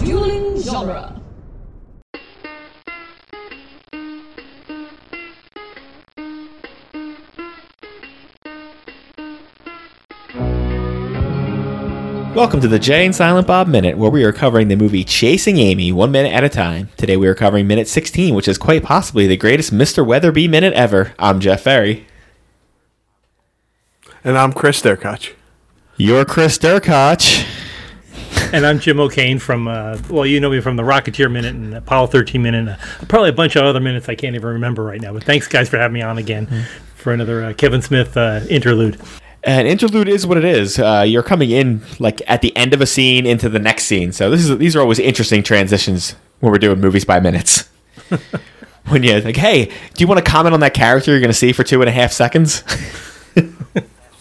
Dueling genre. Welcome to the Jay and Silent Bob Minute, where we are covering the movie Chasing Amy one minute at a time. Today we are covering minute 16, which is quite possibly the greatest Mr. Weatherby minute ever. I'm Jeff Ferry. And I'm Chris Derkach. You're Chris Derkach. And I'm Jim O'Kane from, uh, well, you know me from the Rocketeer Minute and Apollo 13 Minute, and uh, probably a bunch of other minutes I can't even remember right now. But thanks, guys, for having me on again for another uh, Kevin Smith uh, interlude. And interlude is what it is. Uh, you're coming in like at the end of a scene into the next scene. So this is these are always interesting transitions when we're doing movies by minutes. when you're like, hey, do you want to comment on that character you're going to see for two and a half seconds?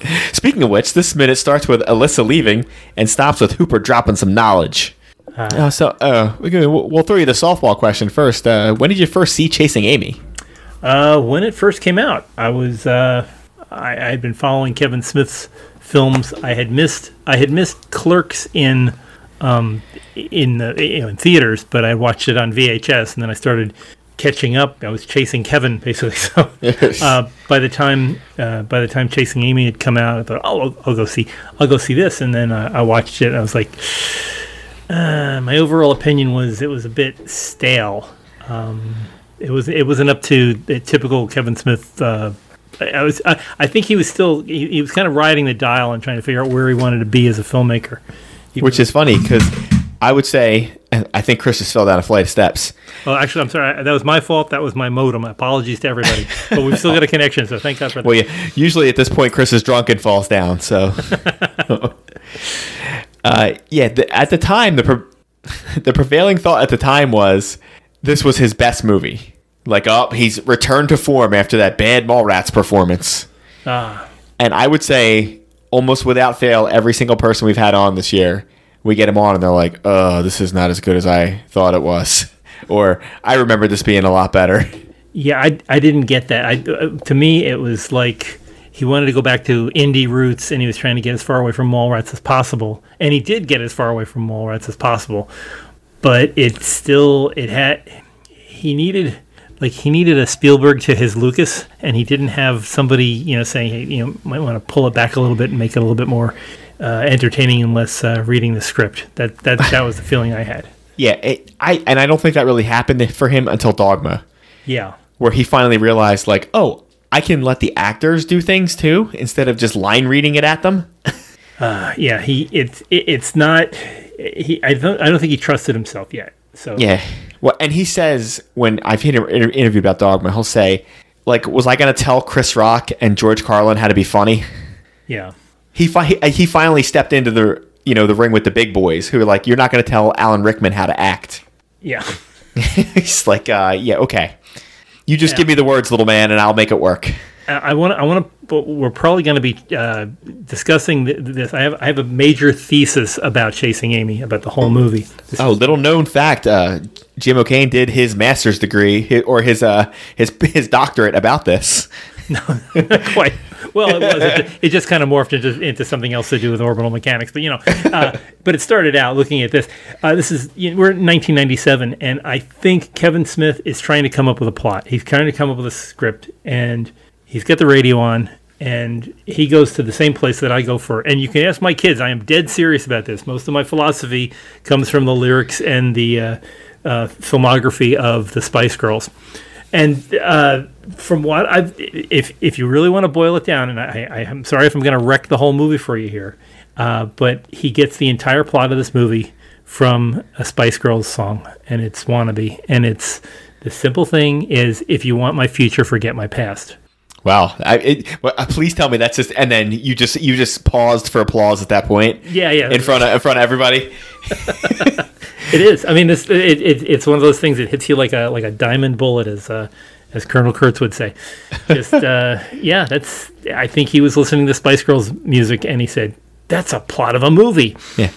Speaking of which, this minute starts with Alyssa leaving and stops with Hooper dropping some knowledge. Uh, so uh, gonna, we'll we'll throw you the softball question first. Uh, when did you first see Chasing Amy? Uh, when it first came out, I was uh, I, I had been following Kevin Smith's films. I had missed I had missed Clerks in um, in the you know, in theaters, but I watched it on VHS, and then I started catching up. I was chasing Kevin basically. So uh, by the time uh, by the time Chasing Amy had come out, I thought, oh, I'll, I'll go see I'll go see this, and then uh, I watched it. and I was like, uh, my overall opinion was it was a bit stale. Um, it was it wasn't up to the typical Kevin Smith. Uh, I, was I, I think he was still he, he was kind of riding the dial and trying to figure out where he wanted to be as a filmmaker. Which is funny because I would say I think Chris just fell down a flight of steps. Well, actually, I'm sorry. That was my fault. That was my modem. Apologies to everybody. but we've still got a connection, so thank God for that. Well, yeah, usually at this point, Chris is drunk and falls down. So, uh, yeah, the, at the time, the pre- the prevailing thought at the time was this was his best movie. Like, oh, he's returned to form after that bad Mallrats performance. Ah, And I would say, almost without fail, every single person we've had on this year, we get them on and they're like, oh, this is not as good as I thought it was. Or I remember this being a lot better. yeah, I, I didn't get that. I, uh, to me, it was like he wanted to go back to indie roots, and he was trying to get as far away from Mallrats as possible, and he did get as far away from Mallrats as possible. But it still, it had, he needed, like he needed a Spielberg to his Lucas, and he didn't have somebody, you know, saying, hey, you know, might want to pull it back a little bit and make it a little bit more entertaining unless uh, reading the script. That that that was the feeling I had. Yeah, it, I and I don't think that really happened for him until Dogma. Yeah. where he finally realized like oh i can let the actors do things too instead of just line reading it at them Uh, yeah, he it's it, it's not he I don't I don't think he trusted himself yet. So yeah well and he says when i've hit an inter- interview about dogma he'll say like was i going to tell chris rock and george carlin how to be funny yeah. He, fi- he finally stepped into the you know the ring with the big boys who are like you're not going to tell alan rickman how to act Yeah. he's like uh yeah okay you just Yeah. give me the words little man and i'll make it work I want I want to we're probably going to be uh, discussing this. I have I have a major thesis about Chasing Amy about the whole movie. This Oh, little known fact: uh, Jim O'Kane did his master's degree or his uh, his his doctorate about this. No, quite well it was. It, ju- it just kind of morphed into, into something else to do with orbital mechanics but you know uh, but it started out looking at this. Uh, this is you know, we're in 1997 and i think kevin smith is trying to come up with a plot. He's trying to come up with a script and he's got the radio on and he goes to the same place that i go for. And you can ask my kids i am dead serious about this. Most of my philosophy comes from the lyrics and the uh, uh, filmography of the spice girls and uh, from what I've, if if you really want to boil it down, and I, I am sorry if I'm going to wreck the whole movie for you here, uh, but he gets the entire plot of this movie from a Spice Girls song, and it's "Wannabe," and it's the simple thing is, if you want my future, forget my past. Wow! I, it, well, uh, please tell me that's just, and then you just you just paused for applause at that point. Yeah, yeah. In front of in front of everybody. It is. I mean, this it, it, it's one of those things that hits you like a like a diamond bullet, as uh, as Colonel Kurtz would say. Just uh, yeah, that's. I think he was listening to Spice Girls music, and he said, "That's a plot of a movie." Yeah.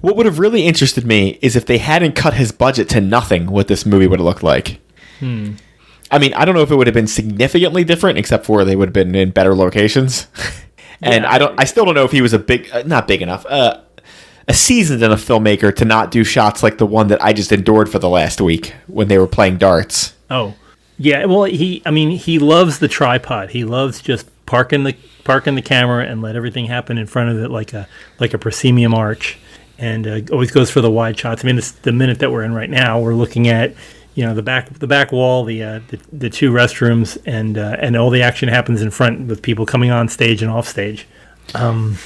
What would have really interested me is if they hadn't cut his budget to nothing, what this movie would have looked like. I mean, I don't know if it would have been significantly different, except for they would have been in better locations. and Yeah. I don't, I still don't know if he was a big, uh, not big enough, uh, a seasoned enough filmmaker to not do shots like the one that I just endured for the last week when they were playing darts. Oh, yeah. Well, he. I mean, he loves the tripod. He loves just parking the parking the camera and let everything happen in front of it like a like a proscenium arch, and uh, always goes for the wide shots. I mean, this, the minute that we're in right now, we're looking at you know the back the back wall, the uh, the, the two restrooms, and uh, and all the action happens in front with people coming on stage and off stage. Um,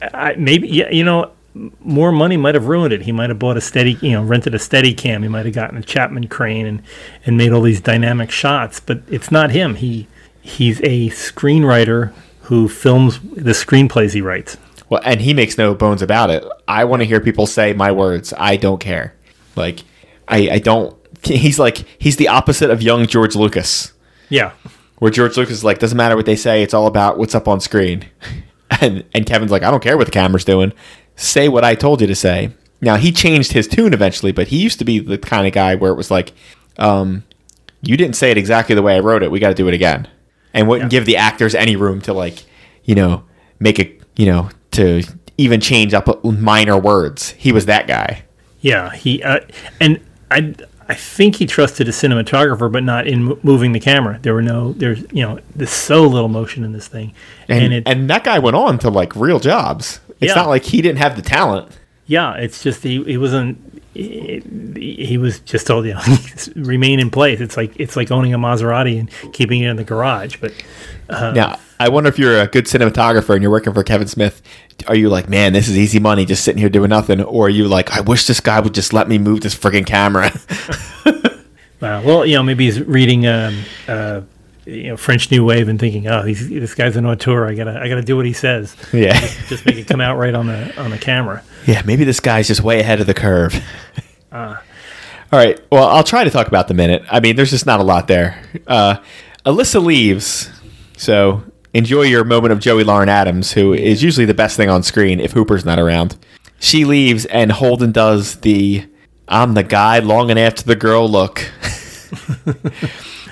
I, maybe yeah, you know more money might have ruined it. He might have bought a steady, you know, rented a steady cam. He might have gotten a Chapman crane and, and made all these dynamic shots, but it's not him. He he's a screenwriter who films the screenplays he writes. Well, and he makes no bones about it. I want to hear people say my words. I don't care. Like, I, I don't. He's like he's the opposite of young George Lucas, Yeah. where George Lucas is like doesn't matter what they say. It's all about what's up on screen. And and Kevin's like I don't care what the camera's doing. Say what I told you to say. Now he changed his tune eventually, but he used to be the kind of guy where it was like, um, you didn't say it exactly the way I wrote it. We got to do it again, and wouldn't Yeah. give the actors any room to like, you know, make it, you know, to even change up minor words. He was that guy. Yeah. He uh, and I I think he trusted a cinematographer, but not in mo- moving the camera. There were no there's you know there's so little motion in this thing, And, and, and, that guy went on to like real jobs. It's Yeah. not like he didn't have the talent. yeah it's just he he wasn't. He, he was just told, you know, remain in place. It's like it's like owning a Maserati and keeping it in the garage. But now, I wonder if you're a good cinematographer and you're working for Kevin Smith. Are you like, man, this is easy money, just sitting here doing nothing? Or are you like, I wish this guy would just let me move this friggin' camera? Uh, well, you know, maybe he's reading um, uh, you know French New Wave and thinking, "Oh, he's, this guy's an auteur. I gotta, I gotta do what he says. yeah. Just make it come out right on the on the camera." Yeah, maybe this guy's just way ahead of the curve. All right. Well, I'll try to talk about the minute. I mean, there's just not a lot there. Uh, Alyssa leaves, so enjoy your moment of Joey Lauren Adams, who is usually the best thing on screen if Hooper's not around. She leaves, and Holden does the "I'm the guy long longing after the girl" look,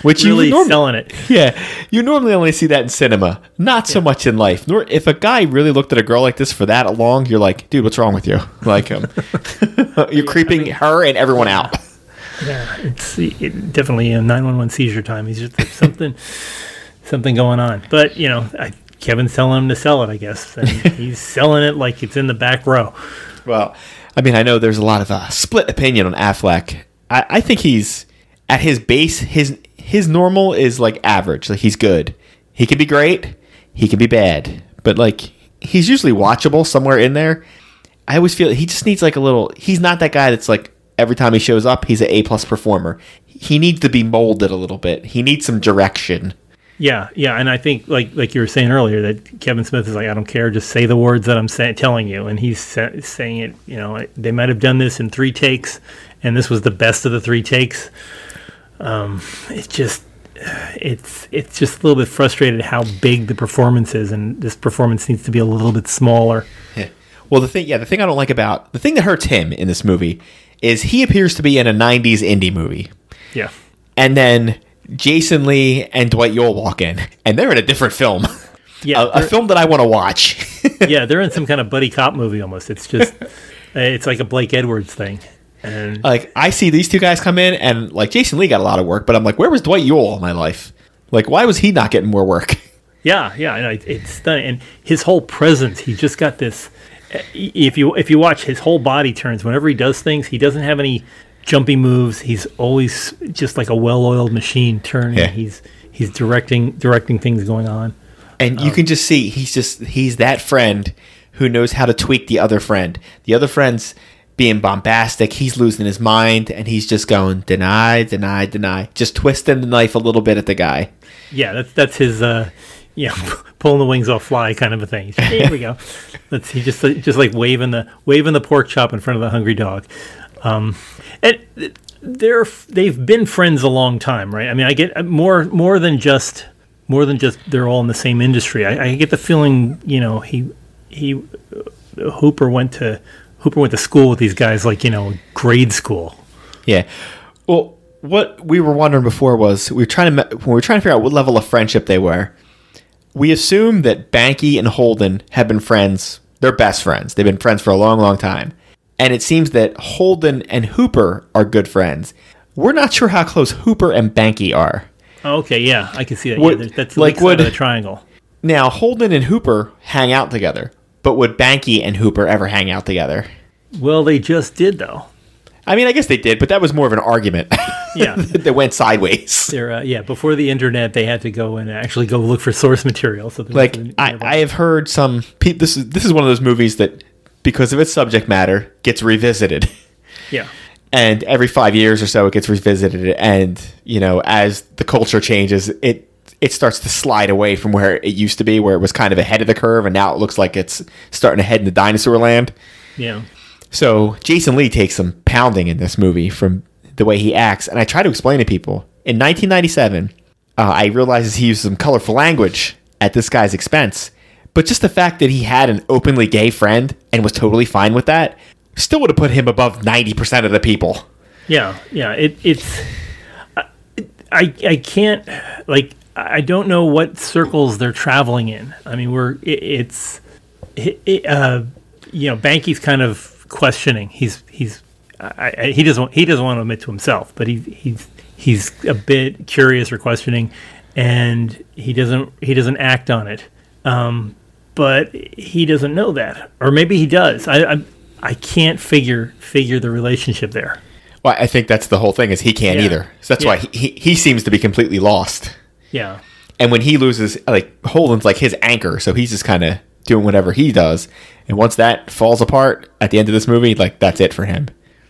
which Really you normally selling it. yeah, you normally only see that in cinema, not so much in life. Nor if a guy really looked at a girl like this for that long, you're like, dude, what's wrong with you? Like, um, you're creeping her and everyone out. Yeah, it's it, definitely a nine one one seizure time. He's just there's something something going on. But you know, I, Kevin's telling him to sell it, I guess, and he's selling it like it's in the back row. Well, I mean, I know there's a lot of uh, split opinion on Affleck. I, I think he's at his base. His his normal is like average. Like he's good. He can be great. He can be bad. But like he's usually watchable somewhere in there. I always feel he just needs like a little. He's not that guy that's like every time he shows up, he's an A plus performer. He needs to be molded a little bit. He needs some direction. Yeah, yeah, and I think like like you were saying earlier that Kevin Smith is like, I don't care, just say the words that I'm say- telling you, and he's sa- saying it. You know, they might have done this in three takes, and this was the best of the three takes. Um, it's just, it's it's just a little bit frustrated how big the performance is, and this performance needs to be a little bit smaller. Yeah. Well, the thing, yeah, the thing I don't like about the thing that hurts him in this movie is he appears to be in a '90s indie movie. Yeah, and then Jason Lee and Dwight Ewell walk in, and they're in a different film, yeah, a, a film that I want to watch. yeah. They're in some kind of buddy cop movie almost. It's just, it's like a Blake Edwards thing, and like I see these two guys come in, and like Jason Lee got a lot of work, but I'm like, where was Dwight Ewell all my life? Like, why was he not getting more work? Yeah, yeah, it- it's stunning, and his whole presence—he just got this. uh, If you if you watch, his whole body turns whenever he does things. He doesn't have any jumpy moves. He's always just like a well-oiled machine turning. Yeah. He's he's directing directing things going on. And you can just see he's just he's that friend who knows how to tweak the other friend. The other friend's being bombastic. He's losing his mind, and he's just going deny, deny, deny, just twisting the knife a little bit at the guy. Yeah, that's that's his. uh yeah, pulling the wings off fly kind of a thing. He's Here we go. Let's he just just like waving the waving the pork chop in front of the hungry dog. Um, and they're they've been friends a long time, right? I mean, I get uh, more more than just more than just they're all in the same industry. I, I get the feeling, you know, he he uh, Hooper went to Hooper went to school with these guys, like you know, grade school. Yeah. Well, what we were wondering before was we were trying to when we were trying to figure out what level of friendship they were. We assumed that Banky and Holden have been friends They're best friends. They've been friends for a long, long time. And it seems that Holden and Hooper are good friends. We're not sure how close Hooper and Banky are. Okay, yeah, I can see that. Would- yeah, that's like, would- of the triangle. Now, Holden and Hooper hang out together, but would Banky and Hooper ever hang out together? Well, they just did though. I mean, I guess they did, but that was more of an argument Yeah. that went sideways. Uh, yeah, before the internet, they had to go and actually go look for source material. So Like I, I have heard some. Pe- this is this is one of those movies that, because of its subject matter, gets revisited. yeah, and every five years or so it gets revisited and you know as the culture changes it it starts to slide away from where it used to be where it was kind of ahead of the curve and now it looks like it's starting to head into dinosaur land. Yeah, so jason lee takes some pounding in this movie from the way he acts and i try to explain to people. In 1997 uh, i realized he used some colorful language at this guy's expense but just the fact that he had an openly gay friend and was totally fine with that still would have put him above 90% of the people. Yeah, yeah. It, it's I I can't like I don't know what circles they're traveling in. I mean, we're it, it's it, it, uh, you know, Banky's kind of questioning. He's he's I, I, he doesn't he doesn't want to admit to himself, but he he's he's a bit curious or questioning, and he doesn't he doesn't act on it. Um, but he doesn't know that, or maybe he does. I I, I can't figure figure the relationship there. Well, I think that's the whole thing is he can't Yeah. either. So that's why he, he he seems to be completely lost. Yeah. And when he loses, like Holden's like his anchor, so he's just kind of doing whatever he does. And once that falls apart at the end of this movie, like that's it for him.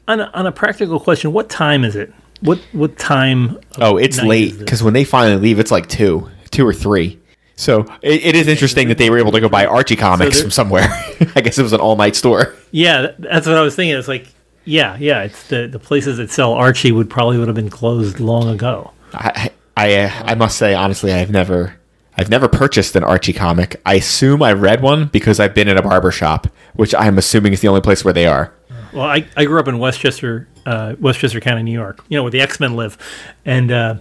On a, on a practical question, what time is it? What what time? Oh, it's late is it? because when they finally leave, it's like two, two or three. So it, it is interesting that they were able to go buy Archie comics there- from somewhere. I guess it was an all night store. Yeah, that's what I was thinking. It's like, yeah, yeah. It's the the places that sell Archie would probably would have been closed long ago. I I, I must say honestly, I've never I've never purchased an Archie comic. I assume I read one because I've been in a barber shop, which I'm assuming is the only place where they are. Well, I, I grew up in Westchester, uh, Westchester County, New York. You know where the X Men live, and uh,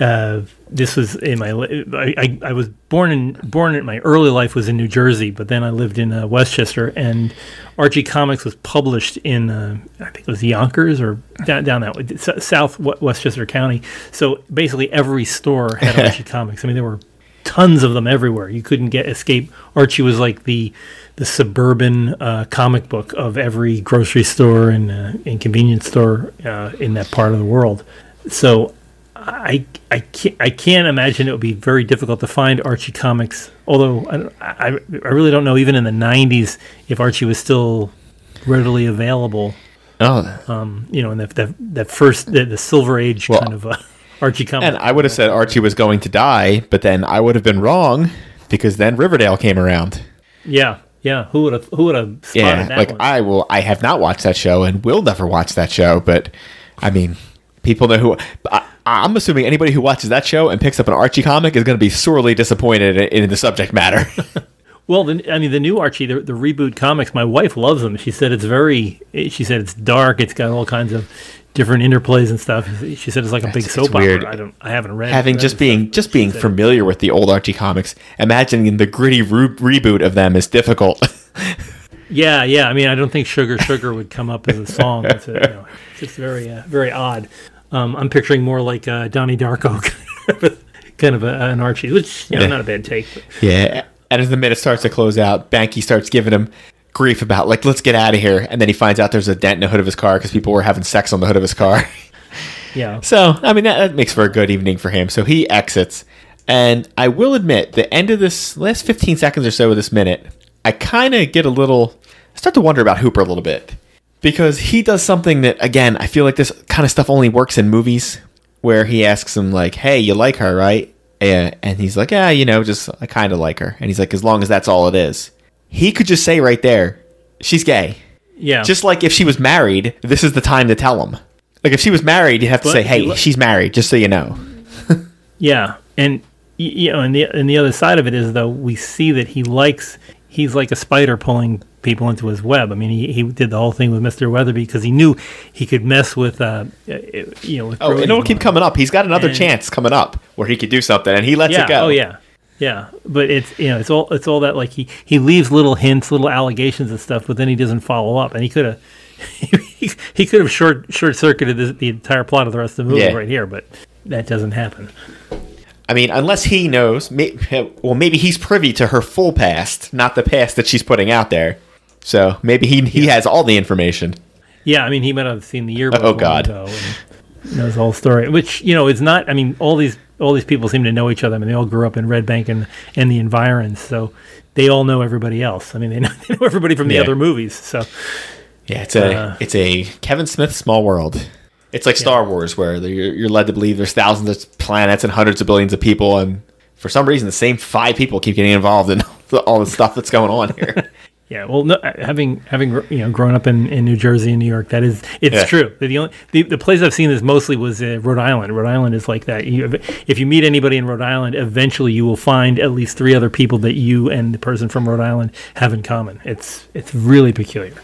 uh, this was in my. I, I, I was born in born in my early life was in New Jersey, but then I lived in uh, Westchester, and Archie Comics was published in uh, I think it was Yonkers or down, down that way, s- South Westchester County. So basically, every store had Archie Comics. I mean, there were tons of them everywhere. You couldn't get escape. Archie was like the the suburban uh, comic book of every grocery store and, uh, and convenience store uh, in that part of the world. So I I can't, I can't imagine it would be very difficult to find Archie comics. Although I, I, I really don't know even in the '90s if Archie was still readily available. Oh, Um, you know, in that that, that first the, the Silver Age Well, kind of uh, Archie comic. and I would have said Archie was going to die, but then I would have been wrong because then Riverdale came around. yeah, yeah. Who would have who would have spotted Yeah, that like one? I will. I have not watched that show and will never watch that show. But I mean, people know who. I, I'm assuming anybody who watches that show and picks up an Archie comic is going to be sorely disappointed in, in the subject matter. Well, the, I mean, the new Archie, the, the reboot comics. My wife loves them. She said it's very. She said it's dark. It's got all kinds of different interplays and stuff. She said it's like a big It's- soap it's weird. opera. I don't. I haven't read. Having just being so just being familiar with the old Archie comics, imagining the gritty re- reboot of them is difficult. Yeah, yeah. I mean, I don't think "Sugar Sugar" would come up as a song. It's, a, you know, it's just very, uh, very odd. Um, I'm picturing more like uh, Donnie Darko, kind of a, an Archie, which you know, Yeah. not a bad take. But Yeah. And as the minute starts to close out, Banky starts giving him grief about, like, let's get out of here. And then he finds out there's a dent in the hood of his car because people were having sex on the hood of his car. yeah, so, I mean, that, that makes for a good evening for him. So he exits. And I will admit, the end of this last 15 seconds or so of this minute, I kind of get a little, I start to wonder about Hooper a little bit. Because he does something that, again, I feel like this kind of stuff only works in movies where he asks him, like, hey, you like her, right? And, and he's like, yeah, you know, just, I kind of like her. And he's like, as long as that's all it is. He could just say right there, she's gay. yeah. Just like if she was married, this is the time to tell him. Like if she was married, you'd have to But say, hey, you look- she's married, just so you know. Yeah, and you know, and the and the other side of it is though we see that he likes he's like a spider pulling people into his web. I mean, he, he did the whole thing with Mister Weatherby because he knew he could mess with uh, uh, you know with Oh, and it'll keep coming up. He's got another And- chance coming up where he could do something, and he lets Yeah. it go. Oh yeah. Yeah, but it's you know it's all it's all that like he he leaves little hints, little allegations and stuff, but then he doesn't follow up, and he could have he, he could have short short circuited the, the entire plot of the rest of the movie Yeah. right here, but that doesn't happen. I mean, unless he knows, may, well, maybe he's privy to her full past, not the past that she's putting out there. So maybe he he has all the information. Yeah, I mean he might have seen the yearbook. Oh, God. ago and knows the whole story, which you know it's not. I mean all these all these people seem to know each other. I mean they all grew up in Red Bank and and the environs, so they all know everybody else. I mean they know, they know everybody from the Yeah. other movies. So Yeah, it's a Uh. it's a Kevin Smith small world. It's like Star Wars, where you're, you're led to believe there's thousands of planets and hundreds of billions of people, and for some reason, the same five people keep getting involved in all the stuff that's going on here. Yeah, well, no, having having you know grown up in, in New Jersey and New York, that is it's Yeah. true. The only the, the place I've seen this mostly was uh, Rhode Island. Rhode Island is like that. You, if you meet anybody in Rhode Island, eventually you will find at least three other people that you and the person from Rhode Island have in common. It's it's really peculiar.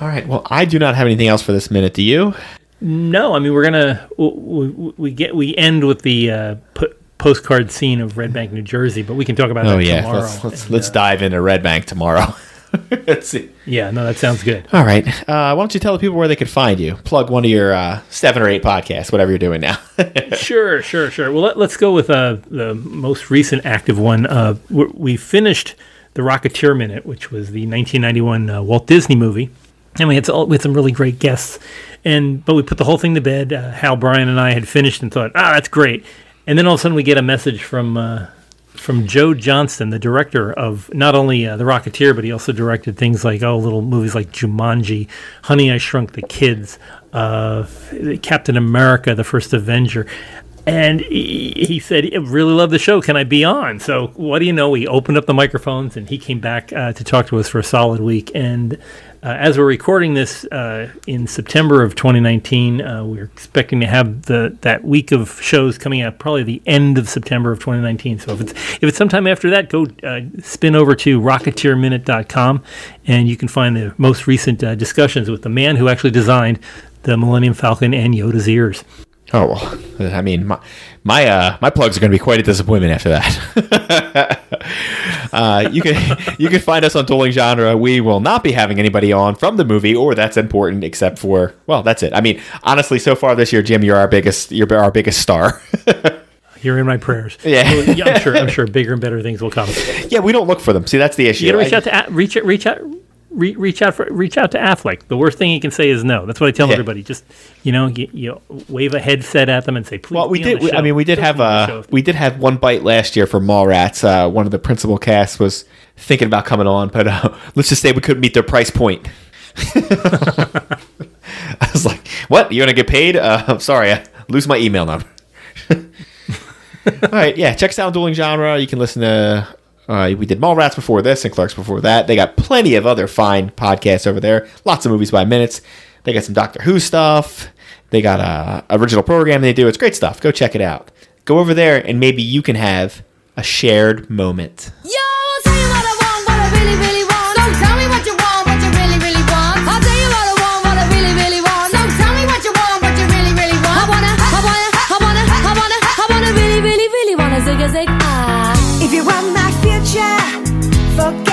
all right, well, I do not have anything else for this minute. Do you? No, I mean we're gonna we, we, get we end with the uh, po- postcard scene of Red Bank, New Jersey, but we can talk about Oh that yeah, tomorrow. let's let's, And, let's uh, dive into Red Bank tomorrow. let's see. yeah, no, that sounds good. All right, uh, why don't you tell the people where they could find you? Plug one of your uh, seven or eight podcasts, whatever you're doing now. Sure, sure, sure. Well, let, let's go with uh, the most recent active one. Uh, we we finished the Rocketeer Minute, which was the 1991 uh, Walt Disney movie, and we had, we had some really great guests. And but we put the whole thing to bed. Uh, Hal Bryan and I had finished and thought, ah, that's great. And then all of a sudden we get a message from uh, from Joe Johnston, the director of not only uh, The Rocketeer, but he also directed things like oh, little movies like Jumanji, Honey, I Shrunk the Kids, uh, Captain America, The First Avenger. And he, he said, I really love the show. Can I be on? So, what do you know? We opened up the microphones and he came back uh, to talk to us for a solid week. And uh, as we're recording this uh, in September of 2019, uh, we're expecting to have the that week of shows coming out probably the end of September of 2019. So if it's if it's sometime after that, go uh, spin over to rocketeerminute.com and you can find the most recent uh, discussions with the man who actually designed the Millennium Falcon and Yoda's ears. Oh well, I mean, my my uh, my plugs are going to be quite a disappointment after that. uh, you can you can find us on Dueling Genre. We will not be having anybody on from the movie, or that's important, except for well, that's it. I mean, honestly, so far this year, Jim, you're our biggest you're our biggest star. You're in my prayers. Yeah. Well, yeah, I'm sure. I'm sure bigger and better things will come. yeah, we don't look for them. See, that's the issue. You gotta reach I- out to reach out reach out re- reach out for reach out to Affleck. The worst thing he can say is no. That's what I tell Yeah. everybody. Just you know, you, you wave a headset at them and say, "Please." Well, we did. We, I mean, we did have a we did have one bite last year for Mallrats. Uh, one of the principal casts was thinking about coming on, but uh, let's just say we couldn't meet their price point. I was like, "What? You gonna get paid?" Uh, I'm sorry, I lose my email number. All right, yeah, check out Dueling Genre. You can listen to. Uh, we did Mallrats before this and Clerks before that. They got plenty of other fine podcasts over there. Lots of movies by minutes. They got some Doctor Who stuff. They got a original program they do. It's great stuff. Go check it out. Go over there and maybe you can have a shared moment. Yo, I'll tell you what I want, what I really, really want. So tell me what you want, what you really, really want. I'll tell you what I want, what I really, really want. So tell me what you want, what you really, really want. I wanna, I wanna, I wanna, I wanna, I wanna really, really, really wanna zig a zig. If you want my future, forget